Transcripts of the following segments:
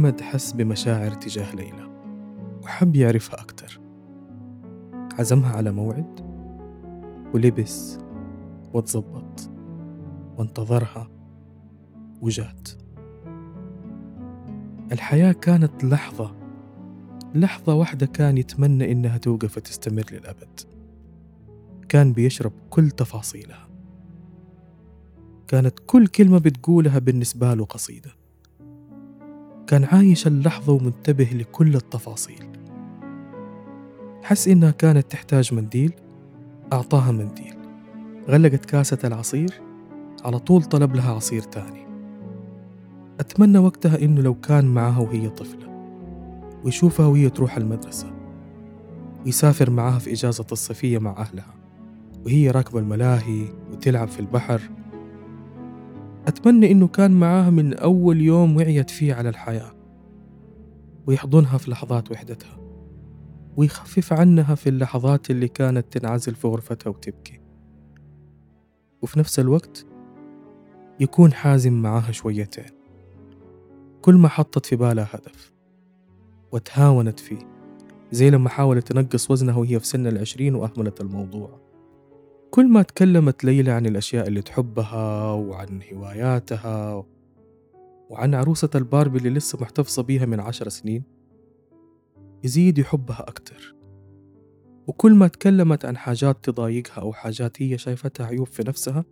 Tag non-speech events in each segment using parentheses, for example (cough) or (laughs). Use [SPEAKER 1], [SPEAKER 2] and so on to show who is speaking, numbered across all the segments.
[SPEAKER 1] أحمد حس بمشاعر تجاه ليلى وحب يعرفها أكتر. عزمها على موعد ولبس وتظبط وانتظرها وجات. الحياة كانت لحظة لحظة واحدة كان يتمنى إنها توقف وتستمر للأبد. كان بيشرب كل تفاصيلها. كانت كل كلمة بتقولها بالنسبة له قصيدة. كان عايش اللحظة ومنتبه لكل التفاصيل. حس إنها كانت تحتاج منديل؟ أعطاها منديل. غلقت كاسة العصير على طول طلب لها عصير تاني. أتمنى وقتها إنه لو كان معها وهي طفلة ويشوفها وهي تروح المدرسة ويسافر معها في إجازة الصيفية مع أهلها وهي راكبة الملاهي وتلعب في البحر أتمنى إنه كان معاها من أول يوم وعيت فيه على الحياة. ويحضنها في لحظات وحدتها. ويخفف عنها في اللحظات اللي كانت تنعزل في غرفتها وتبكي. وفي نفس الوقت يكون حازم معاها شويتين. كل ما حطت في بالها هدف وتهاونت فيه زي لما حاولت تنقص وزنها وهي في سن العشرين وأهملت الموضوع. كل ما تكلمت ليلى عن الأشياء اللي تحبها وعن هواياتها وعن عروسة الباربي اللي لسه محتفظة بيها من عشر سنين يزيد يحبها أكتر. وكل ما تكلمت عن حاجات تضايقها أو حاجات هي شايفتها عيوب في نفسها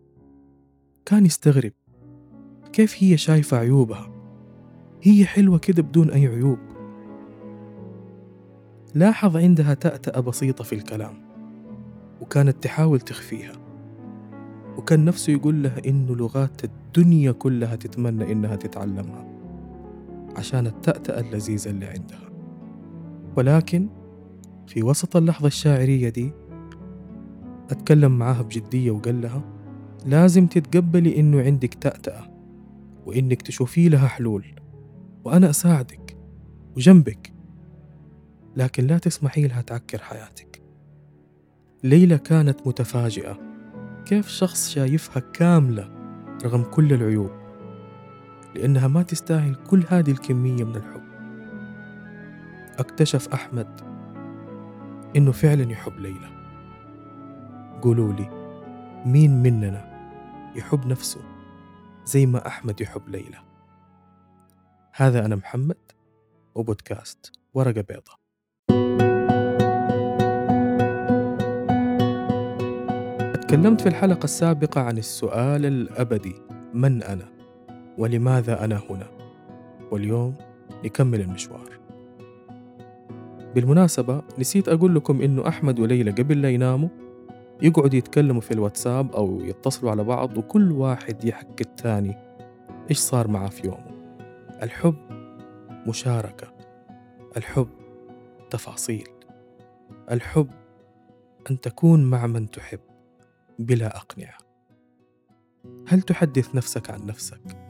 [SPEAKER 1] كان يستغرب كيف هي شايفة عيوبها. هي حلوة كده بدون أي عيوب. لاحظ عندها تأتأة بسيطة في الكلام. وكانت تحاول تخفيها. وكان نفسه يقول لها إنه لغات الدنيا كلها تتمنى إنها تتعلمها عشان التأتأة اللذيذة اللي عندها. ولكن في وسط اللحظة الشاعرية دي أتكلم معاها بجدية وقال لها لازم تتقبلي إنه عندك تأتأة وإنك تشوفي لها حلول وأنا أساعدك وجنبك لكن لا تسمحي لها تعكر حياتك. ليلى كانت متفاجئة. كيف شخص شايفها كاملة رغم كل العيوب؟ لأنها ما تستاهل كل هذه الكمية من الحب. اكتشف أحمد إنه فعلا يحب ليلى. قولوا لي مين مننا يحب نفسه زي ما أحمد يحب ليلى؟ هذا أنا محمد وبودكاست ورقة بيضة. تكلمت في الحلقة السابقة عن السؤال الأبدي من أنا؟ ولماذا أنا هنا؟ واليوم نكمل المشوار بالمناسبة نسيت أقول لكم إنه أحمد وليلى قبل لا يناموا يقعدوا يتكلموا في الواتساب أو يتصلوا على بعض وكل واحد يحكي التاني إيش صار معاه في يومه الحب مشاركة الحب تفاصيل الحب أن تكون مع من تحب بلا أقنعة. هل تحدث نفسك عن نفسك؟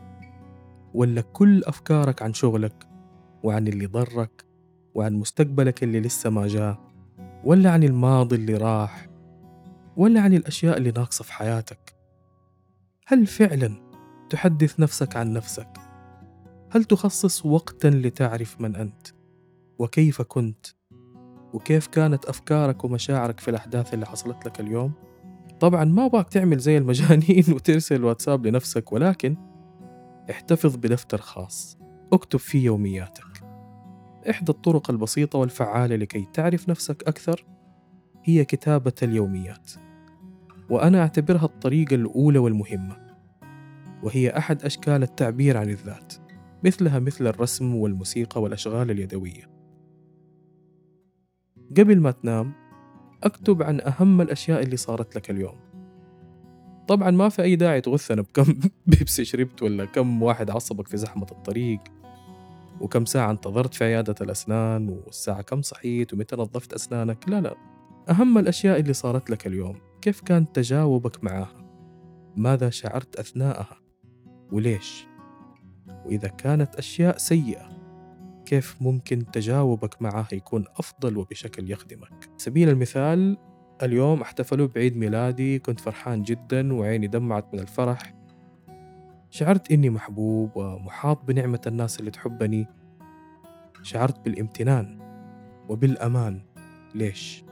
[SPEAKER 1] ولا كل أفكارك عن شغلك وعن اللي ضرك وعن مستقبلك اللي لسه ما جاء؟ ولا عن الماضي اللي راح؟ ولا عن الأشياء اللي ناقصة في حياتك؟ هل فعلا تحدث نفسك عن نفسك؟ هل تخصص وقتا لتعرف من أنت؟ وكيف كنت؟ وكيف كانت أفكارك ومشاعرك في الأحداث اللي حصلت لك اليوم؟ طبعا ما باك تعمل زي المجانين (laughs) وترسل واتساب لنفسك ولكن احتفظ بدفتر خاص. اكتب فيه يومياتك. إحدى الطرق البسيطة والفعالة لكي تعرف نفسك أكثر هي كتابة اليوميات. وأنا أعتبرها الطريقة الأولى والمهمة وهي أحد أشكال التعبير عن الذات مثلها مثل الرسم والموسيقى والأشغال اليدوية. قبل ما تنام أكتب عن أهم الأشياء اللي صارت لك اليوم. طبعا ما في أي داعي تغثنا بكم (laughs) بيبسي شربت ولا كم واحد عصبك في زحمة الطريق وكم ساعة انتظرت في عيادة الأسنان والساعة كم صحيت ومتى نظفت أسنانك. لا لا. أهم الأشياء اللي صارت لك اليوم كيف كان تجاوبك معها؟ ماذا شعرت أثناءها؟ وليش؟ وإذا كانت أشياء سيئة كيف ممكن تجاوبك معها يكون أفضل وبشكل يخدمك. سبيل المثال اليوم احتفلوا بعيد ميلادي كنت فرحان جدا وعيني دمعت من الفرح. شعرت إني محبوب ومحاط بنعمة الناس اللي تحبني. شعرت بالامتنان وبالأمان. ليش؟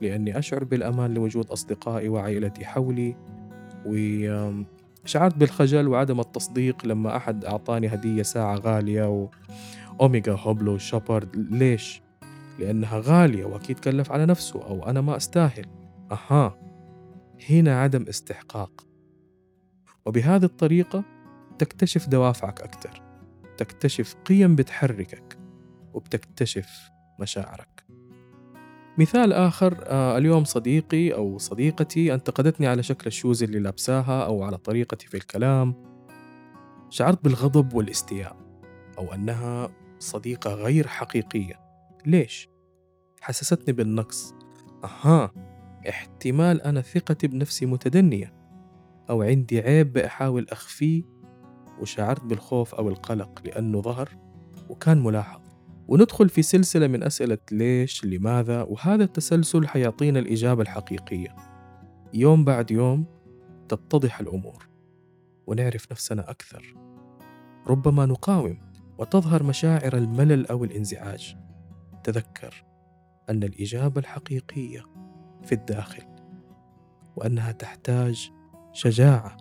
[SPEAKER 1] لأني أشعر بالأمان لوجود أصدقائي وعائلتي حولي. وشعرت بالخجل وعدم التصديق لما أحد أعطاني هدية ساعة غالية و Omega Hublot Chopard ليش؟ لأنها غالية وأكيد كلف على نفسه أو أنا ما أستاهل. أها. هنا عدم استحقاق. وبهذه الطريقة تكتشف دوافعك أكثر. تكتشف قيم بتحركك. وبتكتشف مشاعرك. مثال آخر آه اليوم صديقي أو صديقتي انتقدتني على شكل ال shoes اللي لابساها أو على طريقتي في الكلام. شعرت بالغضب والاستياء أو أنها صديقة غير حقيقية. ليش؟ حسستني بالنقص. أها احتمال أنا ثقتي بنفسي متدنية. أو عندي عيب بأحاول أخفيه. وشعرت بالخوف أو القلق لأنه ظهر وكان ملاحظ. وندخل في سلسلة من أسئلة ليش لماذا؟ وهذا التسلسل حيعطينا الإجابة الحقيقية. يوم بعد يوم تتضح الأمور. ونعرف نفسنا أكثر. ربما نقاوم. وتظهر مشاعر الملل أو الانزعاج. تذكر أن الإجابة الحقيقية في الداخل وأنها تحتاج شجاعة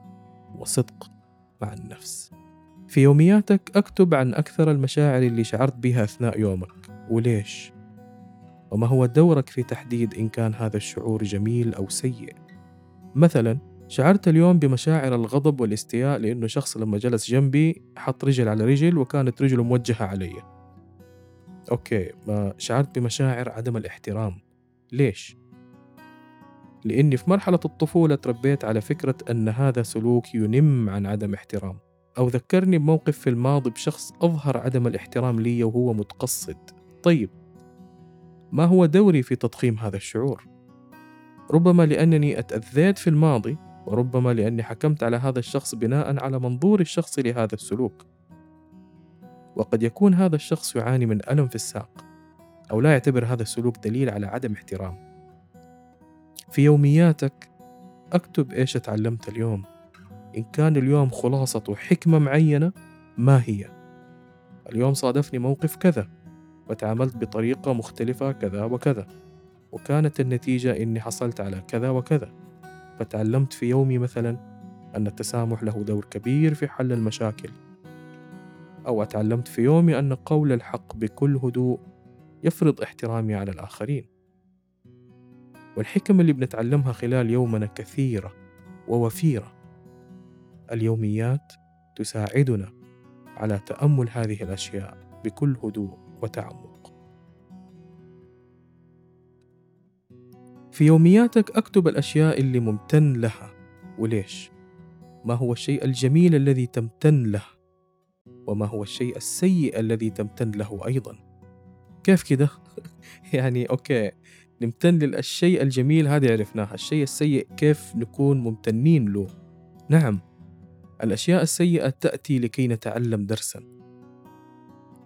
[SPEAKER 1] وصدق مع النفس. في يومياتك أكتب عن أكثر المشاعر اللي شعرت بها أثناء يومك وليش؟ وما هو دورك في تحديد إن كان هذا الشعور جميل أو سيء؟ مثلا شعرت اليوم بمشاعر الغضب والاستياء لأنه شخص لما جلس جنبي حط رجل على رجل وكانت رجله موجهة علي okay أنا شعرت بمشاعر عدم الاحترام ليش؟ لأني في مرحلة الطفولة تربيت على فكرة أن هذا سلوك ينم عن عدم احترام أو ذكرني بموقف في الماضي بشخص أظهر عدم الاحترام لي وهو متقصد طيب ما هو دوري في تضخيم هذا الشعور؟ ربما لأنني أتأذيت في الماضي وربما لأني حكمت على هذا الشخص بناء على منظوري الشخصي لهذا السلوك. وقد يكون هذا الشخص يعاني من ألم في الساق أو لا يعتبر هذا السلوك دليل على عدم احترام. في يومياتك أكتب إيش تعلمت اليوم. إن كان اليوم خلاصة حكمة معينة ما هي؟ اليوم صادفني موقف كذا وتعاملت بطريقة مختلفة كذا وكذا وكانت النتيجة إني حصلت على كذا وكذا. فتعلمت في يومي مثلا أن التسامح له دور كبير في حل المشاكل. أو تعلمت في يومي أن قول الحق بكل هدوء يفرض احترامي على الآخرين. والحكم اللي بنتعلمها خلال يومنا كثيرة ووفيرة. اليوميات تساعدنا على تأمل هذه الأشياء بكل هدوء وتعمق. في يومياتك أكتب الأشياء اللي ممتن لها. وليش؟ ما هو الشيء الجميل الذي تمتن له؟ وما هو الشيء السيء الذي تمتن له أيضا؟ كيف كده؟ (laughs) يعني أوكي نمتن للشيء الجميل هذه عرفناها. الشيء السيء كيف نكون ممتنين له؟ نعم الأشياء السيئة تأتي لكي نتعلم درسا.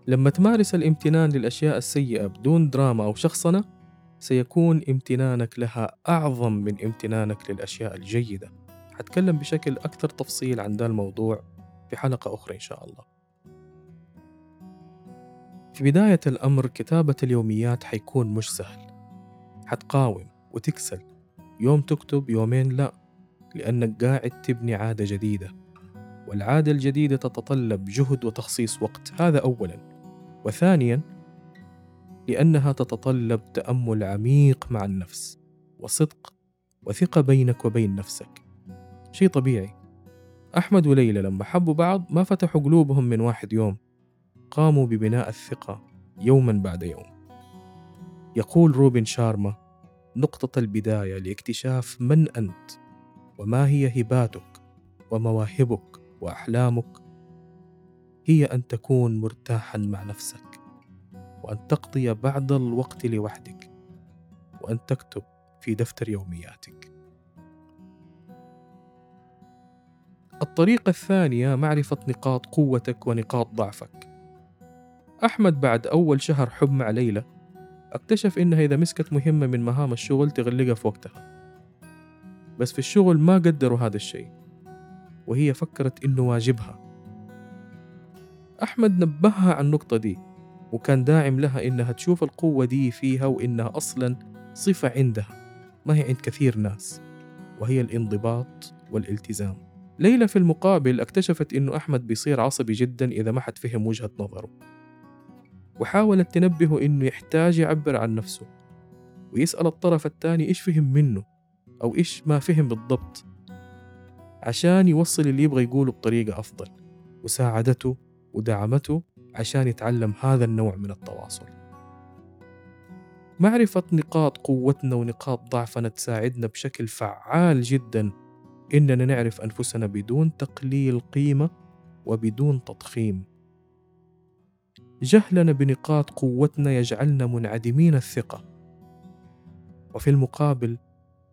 [SPEAKER 1] لما تمارس الامتنان للأشياء السيئة بدون دراما أو شخصنة سيكون امتنانك لها أعظم من امتنانك للأشياء الجيدة. حتكلم بشكل أكثر تفصيل عن ذا الموضوع في حلقة أخرى إن شاء الله. في بداية الأمر كتابة اليوميات حيكون مش سهل. حتقاوم وتكسل. يوم تكتب يومين لا لأنك قاعد تبني عادة جديدة. والعادة الجديدة تتطلب جهد وتخصيص وقت. هذا أولا. وثانيا لأنها تتطلب تأمل عميق مع النفس وصدق وثقة بينك وبين نفسك. شيء طبيعي. أحمد وليلى لما حبوا بعض ما فتحوا قلوبهم من واحد يوم. قاموا ببناء الثقة يوما بعد يوم. يقول روبن شارما نقطة البداية لاكتشاف من أنت وما هي هباتك ومواهبك وأحلامك هي أن تكون مرتاحا مع نفسك. وأن تقضي بعض الوقت لوحدك وأن تكتب في دفتر يومياتك. الطريقة الثانية معرفة نقاط قوتك ونقاط ضعفك. أحمد بعد أول شهر حب مع ليلى اكتشف إنها إذا مسكت مهمة من مهام الشغل تغلقها في وقتها. بس في الشغل ما قدروا هذا الشيء وهي فكرت إنه واجبها. أحمد نبهها عن النقطة دي وكان داعم لها إنها تشوف القوة دي فيها وإنها أصلا صفة عندها. ما هي عند كثير ناس وهي الانضباط والالتزام. ليلى في المقابل اكتشفت إنه أحمد بيصير عصبي جدا إذا ما حد فهم وجهة نظره. وحاولت تنبهه إنه يحتاج يعبر عن نفسه ويسأل الطرف الثاني إيش فهم منه أو إيش ما فهم بالضبط عشان يوصل اللي يبغى يقوله بطريقة أفضل. وساعدته ودعمته عشان يتعلم هذا النوع من التواصل. معرفة نقاط قوتنا ونقاط ضعفنا تساعدنا بشكل فعال جدا إننا نعرف أنفسنا بدون تقليل قيمة وبدون تضخيم. جهلنا بنقاط قوتنا يجعلنا منعدمين الثقة. وفي المقابل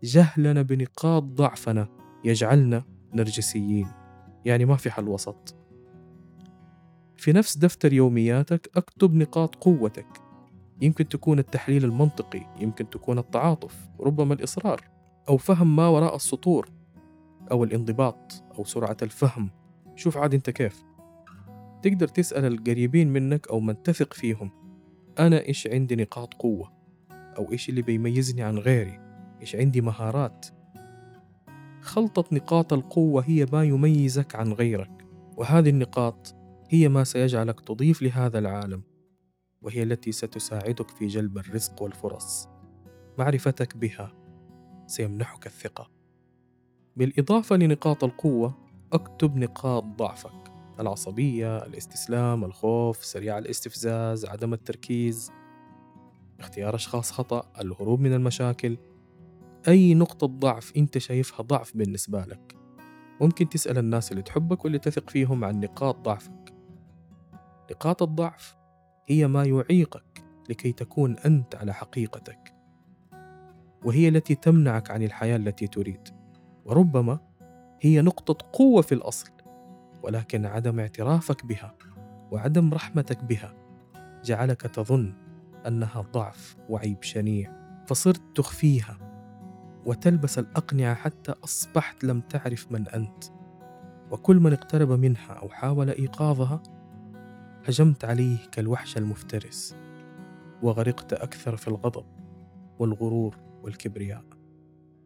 [SPEAKER 1] جهلنا بنقاط ضعفنا يجعلنا نرجسيين. يعني ما في حل وسط. في نفس دفتر يومياتك اكتب نقاط قوتك. يمكن تكون التحليل المنطقي يمكن تكون التعاطف ربما الإصرار أو فهم ما وراء السطور أو الانضباط أو سرعة الفهم. شوف عاد أنت كيف. تقدر تسأل القريبين منك أو من تثق فيهم. أنا إيش عندي نقاط قوة؟ أو إيش اللي بيميزني عن غيري؟ إيش عندي مهارات؟ خلطة نقاط القوة هي ما يميزك عن غيرك وهذه النقاط هي ما سيجعلك تضيف لهذا العالم وهي التي ستساعدك في جلب الرزق والفرص. معرفتك بها سيمنحك الثقة. بالإضافة لنقاط القوة اكتب نقاط ضعفك العصبية الاستسلام الخوف سريع الاستفزاز عدم التركيز. اختيار أشخاص خطأ الهروب من المشاكل. أي نقطة ضعف أنت شايفها ضعف بالنسبة لك. ممكن تسأل الناس اللي تحبك واللي تثق فيهم عن نقاط ضعفك. نقاط الضعف هي ما يعيقك لكي تكون أنت على حقيقتك. وهي التي تمنعك عن الحياة التي تريد. وربما هي نقطة قوة في الأصل ولكن عدم اعترافك بها وعدم رحمتك بها جعلك تظن أنها ضعف وعيب شنيع. فصرت تخفيها وتلبس الأقنعة حتى أصبحت لم تعرف من أنت. وكل من اقترب منها أو حاول إيقاظها هجمت عليه كالوحش المفترس وغرقت أكثر في الغضب والغرور والكبرياء.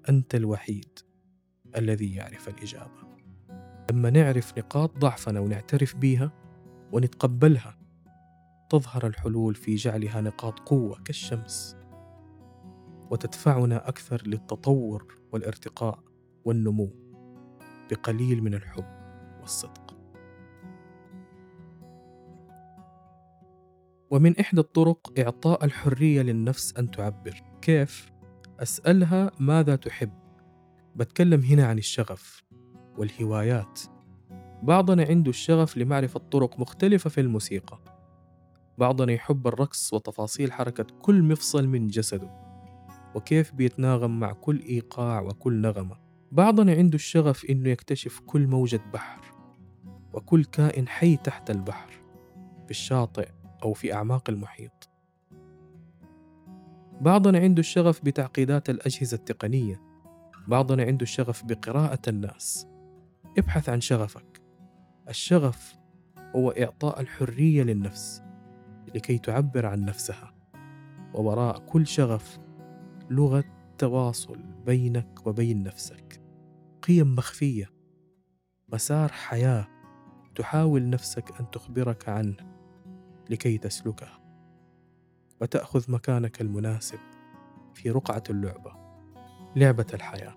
[SPEAKER 1] أنت الوحيد الذي يعرف الإجابة. لما نعرف نقاط ضعفنا ونعترف بيها ونتقبلها تظهر الحلول في جعلها نقاط قوة كالشمس وتدفعنا أكثر للتطور والارتقاء والنمو بقليل من الحب والصدق. ومن إحدى الطرق إعطاء الحرية للنفس أن تعبر. كيف؟ أسألها ماذا تحب؟ بتكلم هنا عن الشغف والهوايات. بعضنا عنده الشغف لمعرفة طرق مختلفة في الموسيقى. بعضنا يحب الرقص وتفاصيل حركة كل مفصل من جسده. وكيف بيتناغم مع كل إيقاع وكل نغمة. بعضنا عنده الشغف إنه يكتشف كل موجة بحر. وكل كائن حي تحت البحر. في الشاطئ أو في أعماق المحيط. بعضنا عنده الشغف بتعقيدات الأجهزة التقنية، بعضنا عنده الشغف بقراءة الناس. ابحث عن شغفك. الشغف هو إعطاء الحرية للنفس لكي تعبر عن نفسها. ووراء كل شغف لغة تواصل بينك وبين نفسك. قيم مخفية. مسار حياة تحاول نفسك أن تخبرك عنه لكي تسلكها وتأخذ مكانك المناسب في رقعة اللعبة لعبة الحياة.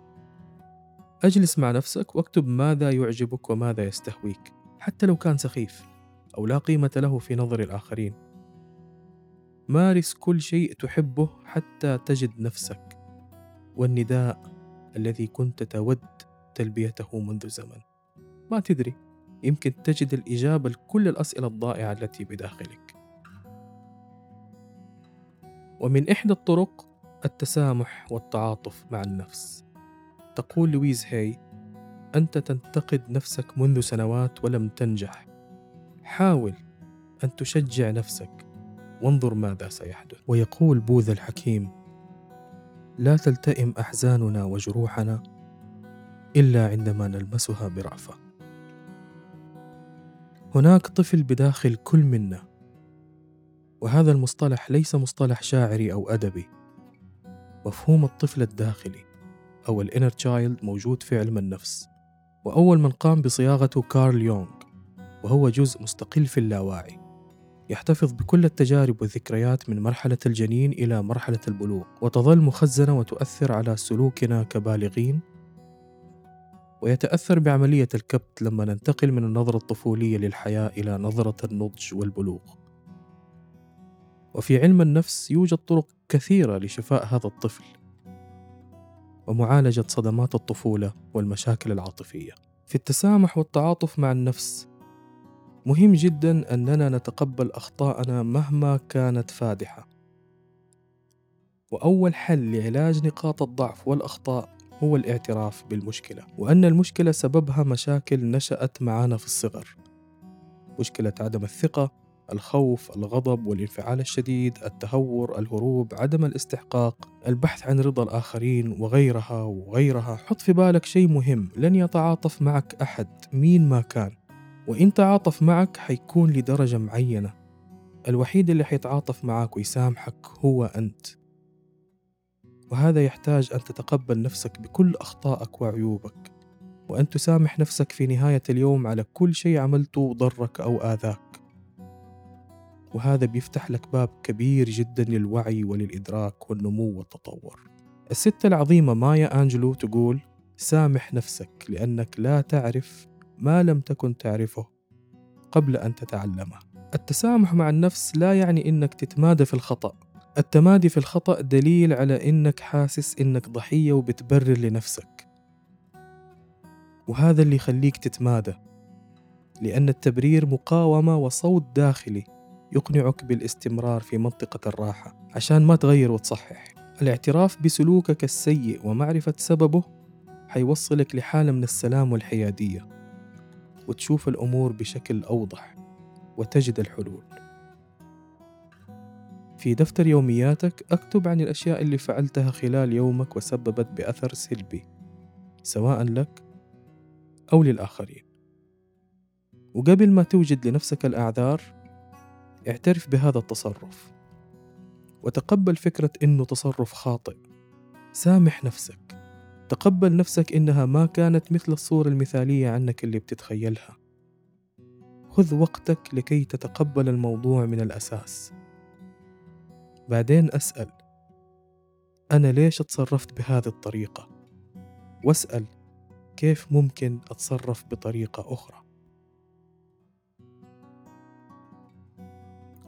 [SPEAKER 1] أجلس مع نفسك واكتب ماذا يعجبك وماذا يستهويك حتى لو كان سخيف أو لا قيمة له في نظر الآخرين. مارس كل شيء تحبه حتى تجد نفسك. والنداء الذي كنت تود تلبيته منذ زمن. ما تدري يمكن تجد الإجابة لكل الأسئلة الضائعة التي بداخلك. ومن إحدى الطرق التسامح والتعاطف مع النفس. تقول لويز هاي: أنت تنتقد نفسك منذ سنوات ولم تنجح. حاول أن تشجع نفسك وانظر ماذا سيحدث. ويقول بوذا الحكيم: لا تلتئم أحزاننا وجروحنا إلا عندما نلمسها برأفة. هناك طفل بداخل كل منا وهذا المصطلح ليس مصطلح شاعري أو أدبي. مفهوم الطفل الداخلي أو ال inner child موجود في علم النفس وأول من قام بصياغته كارل يونغ وهو جزء مستقل في اللاواعي. يحتفظ بكل التجارب والذكريات من مرحلة الجنين إلى مرحلة البلوغ وتظل مخزنة وتؤثر على سلوكنا كبالغين. ويتأثر بعملية الكبت لما ننتقل من النظرة الطفولية للحياة إلى نظرة النضج والبلوغ. وفي علم النفس يوجد طرق كثيرة لشفاء هذا الطفل ومعالجة صدمات الطفولة والمشاكل العاطفية. في التسامح والتعاطف مع النفس مهم جدا أننا نتقبل أخطاءنا مهما كانت فادحة. وأول حل لعلاج نقاط الضعف والأخطاء هو الاعتراف بالمشكلة وأن المشكلة سببها مشاكل نشأت معنا في الصغر. مشكلة عدم الثقة الخوف الغضب والانفعال الشديد التهور الهروب عدم الاستحقاق البحث عن رضا الآخرين وغيرها وغيرها. حط في بالك شيء مهم لن يتعاطف معك أحد مين ما كان. وإن تعاطف معك حيكون لدرجة معينة. الوحيد اللي حيتعاطف معك ويسامحك هو أنت. وهذا يحتاج أن تتقبل نفسك بكل أخطائك وعيوبك. وأن تسامح نفسك في نهاية اليوم على كل شيء عملته ضرك أو آذاك وهذا بيفتح لك باب كبير جدا للوعي وللإدراك والنمو والتطور. الست العظيمة مايا أنجلو تقول سامح نفسك لأنك لا تعرف ما لم تكن تعرفه قبل أن تتعلمه. التسامح مع النفس لا يعني إنك تتمادى في الخطأ. التمادي في الخطأ دليل على إنك حاسس إنك ضحية وبتبرر لنفسك. وهذا اللي يخليك تتمادى لأن التبرير مقاومة وصوت داخلي. يقنعك بالاستمرار في منطقة الراحة عشان ما تغير وتصحح. الاعتراف بسلوكك السيء ومعرفة سببه حيوصلك لحالة من السلام والحيادية وتشوف الأمور بشكل أوضح وتجد الحلول. في دفتر يومياتك أكتب عن الأشياء اللي فعلتها خلال يومك وسببت بأثر سلبي سواء لك أو للآخرين. وقبل ما توجد لنفسك الأعذار اعترف بهذا التصرف. وتقبل فكرة إنه تصرف خاطئ. سامح نفسك. تقبل نفسك إنها ما كانت مثل الصورة المثالية عنك اللي بتتخيلها. خذ وقتك لكي تتقبل الموضوع من الأساس. بعدين أسأل. أنا ليش اتصرفت بهذه الطريقة؟ واسأل. كيف ممكن أتصرف بطريقة أخرى؟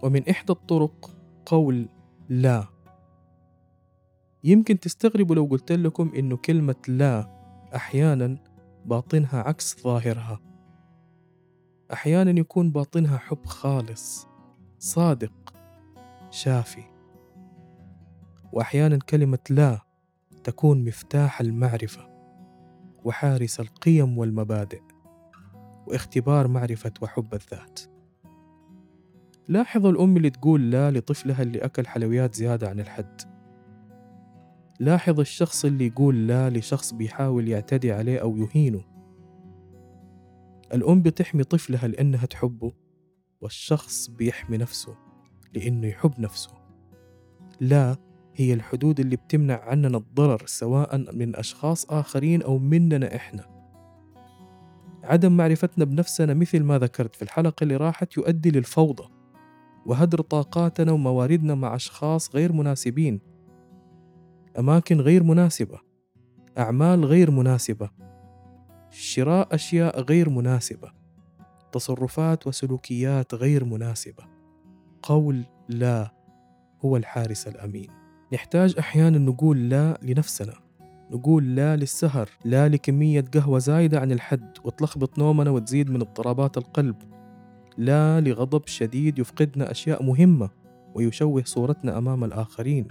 [SPEAKER 1] ومن إحدى الطرق قول لا. يمكن تستغربوا لو قلت لكم إنه كلمة لا أحيانا باطنها عكس ظاهرها. أحيانا يكون باطنها حب خالص صادق شافي. وأحيانا كلمة لا تكون مفتاح المعرفة وحارس القيم والمبادئ واختبار معرفة وحب الذات. لاحظ الأم اللي تقول لا لطفلها اللي أكل حلويات زيادة عن الحد. لاحظ الشخص اللي يقول لا لشخص بيحاول يعتدي عليه أو يهينه. الأم بتحمي طفلها لأنها تحبه والشخص بيحمي نفسه لأنه يحب نفسه. لا هي الحدود اللي بتمنع عننا الضرر سواء من أشخاص آخرين أو مننا إحنا. عدم معرفتنا بنفسنا مثل ما ذكرت في الحلقة اللي راحت يؤدي للفوضى. وهدر طاقاتنا ومواردنا مع أشخاص غير مناسبين. أماكن غير مناسبة. أعمال غير مناسبة. شراء أشياء غير مناسبة. تصرفات وسلوكيات غير مناسبة. قول لا هو الحارس الأمين. نحتاج أحيانا نقول لا لنفسنا. نقول لا للسهر. لا لكمية قهوة زايدة عن الحد وتلخبط نومنا وتزيد من اضطرابات القلب. لا لغضب شديد يفقدنا أشياء مهمة ويشوه صورتنا أمام الآخرين.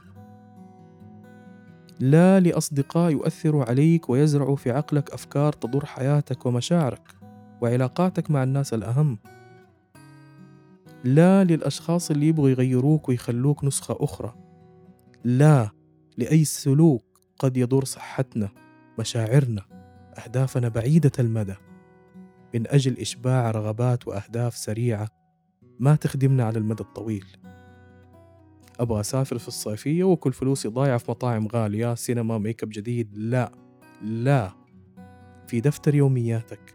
[SPEAKER 1] لا لأصدقاء يؤثروا عليك ويزرعوا في عقلك أفكار تضر حياتك ومشاعرك وعلاقاتك مع الناس الأهم. لا للأشخاص اللي يبغوا يغيروك ويخلوك نسخة أخرى. لا لأي سلوك قد يضر صحتنا مشاعرنا أهدافنا بعيدة المدى. من أجل إشباع رغبات وأهداف سريعة ما تخدمنا على المدى الطويل. أبغى أسافر في الصيفية وكل فلوسي ضايعة في مطاعم غالية سينما ميك اب جديد. لا لا. في دفتر يومياتك.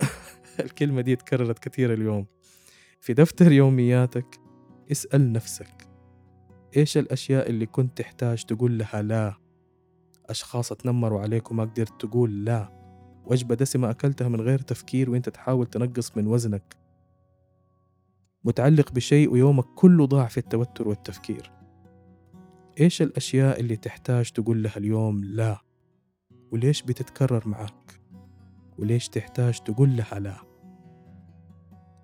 [SPEAKER 1] (laughs) الكلمة دي تكررت كثير اليوم. في دفتر يومياتك اسأل نفسك إيش الأشياء اللي كنت تحتاج تقول لها لا؟ أشخاص تنمروا عليك وما قدرت تقول لا. وجبة دسمة أكلتها من غير تفكير وإنت تحاول تنقص من وزنك. متعلق بشيء ويومك كله ضاع في التوتر والتفكير. إيش الأشياء اللي تحتاج تقول لها اليوم لا؟ وليش بتتكرر معك وليش تحتاج تقول لها لا؟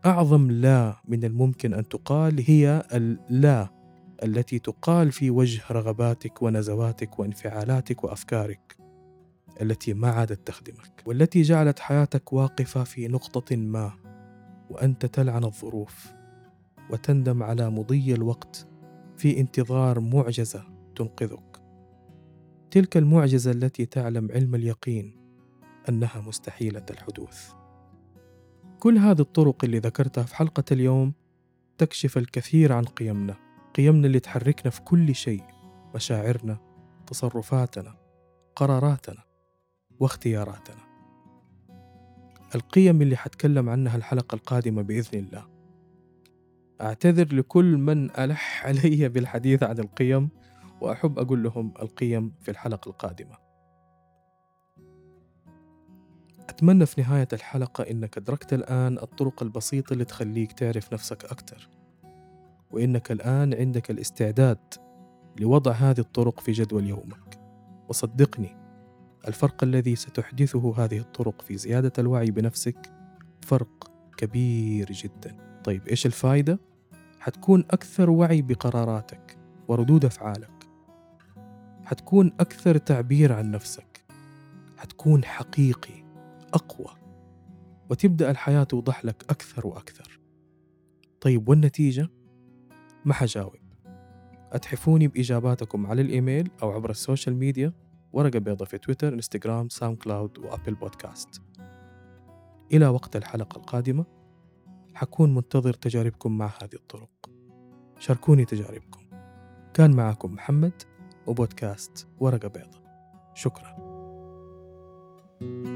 [SPEAKER 1] أعظم لا من الممكن أن تقال هي اللا التي تقال في وجه رغباتك ونزواتك وانفعالاتك وأفكارك. التي ما عادت تخدمك والتي جعلت حياتك واقفة في نقطة ما وأنت تلعن الظروف وتندم على مضي الوقت في انتظار معجزة تنقذك. تلك المعجزة التي تعلم علم اليقين أنها مستحيلة الحدوث. كل هذه الطرق اللي ذكرتها في حلقة اليوم تكشف الكثير عن قيمنا قيمنا اللي تحركنا في كل شيء مشاعرنا تصرفاتنا قراراتنا. واختياراتنا. القيم اللي حتكلم عنها الحلقة القادمة بإذن الله. أعتذر لكل من ألح (laughs) علي بالحديث عن القيم وأحب أقول لهم القيم في الحلقة القادمة. أتمنى في نهاية الحلقة إنك أدركت الآن الطرق البسيطة اللي تخليك تعرف نفسك أكثر وإنك الآن عندك الاستعداد لوضع هذه الطرق في جدول يومك. وصدقني الفرق الذي ستحدثه هذه الطرق في زيادة الوعي بنفسك فرق كبير جدا. طيب إيش الفائدة؟ حتكون أكثر وعي بقراراتك وردود أفعالك. حتكون أكثر تعبير عن نفسك. حتكون حقيقي أقوى. وتبدأ الحياة توضح لك أكثر وأكثر. طيب والنتيجة؟ ما حجاوب. أتحفوني بإجاباتكم على الإيميل أو عبر السوشيال ميديا. ورقة بيضة في تويتر إنستغرام ساوند كلاود وأبل بودكاست. إلى وقت الحلقة القادمة حكون منتظر تجاربكم مع هذه الطرق. شاركوني تجاربكم. كان معكم محمد وبودكاست ورقة بيضة. شكرا. thank you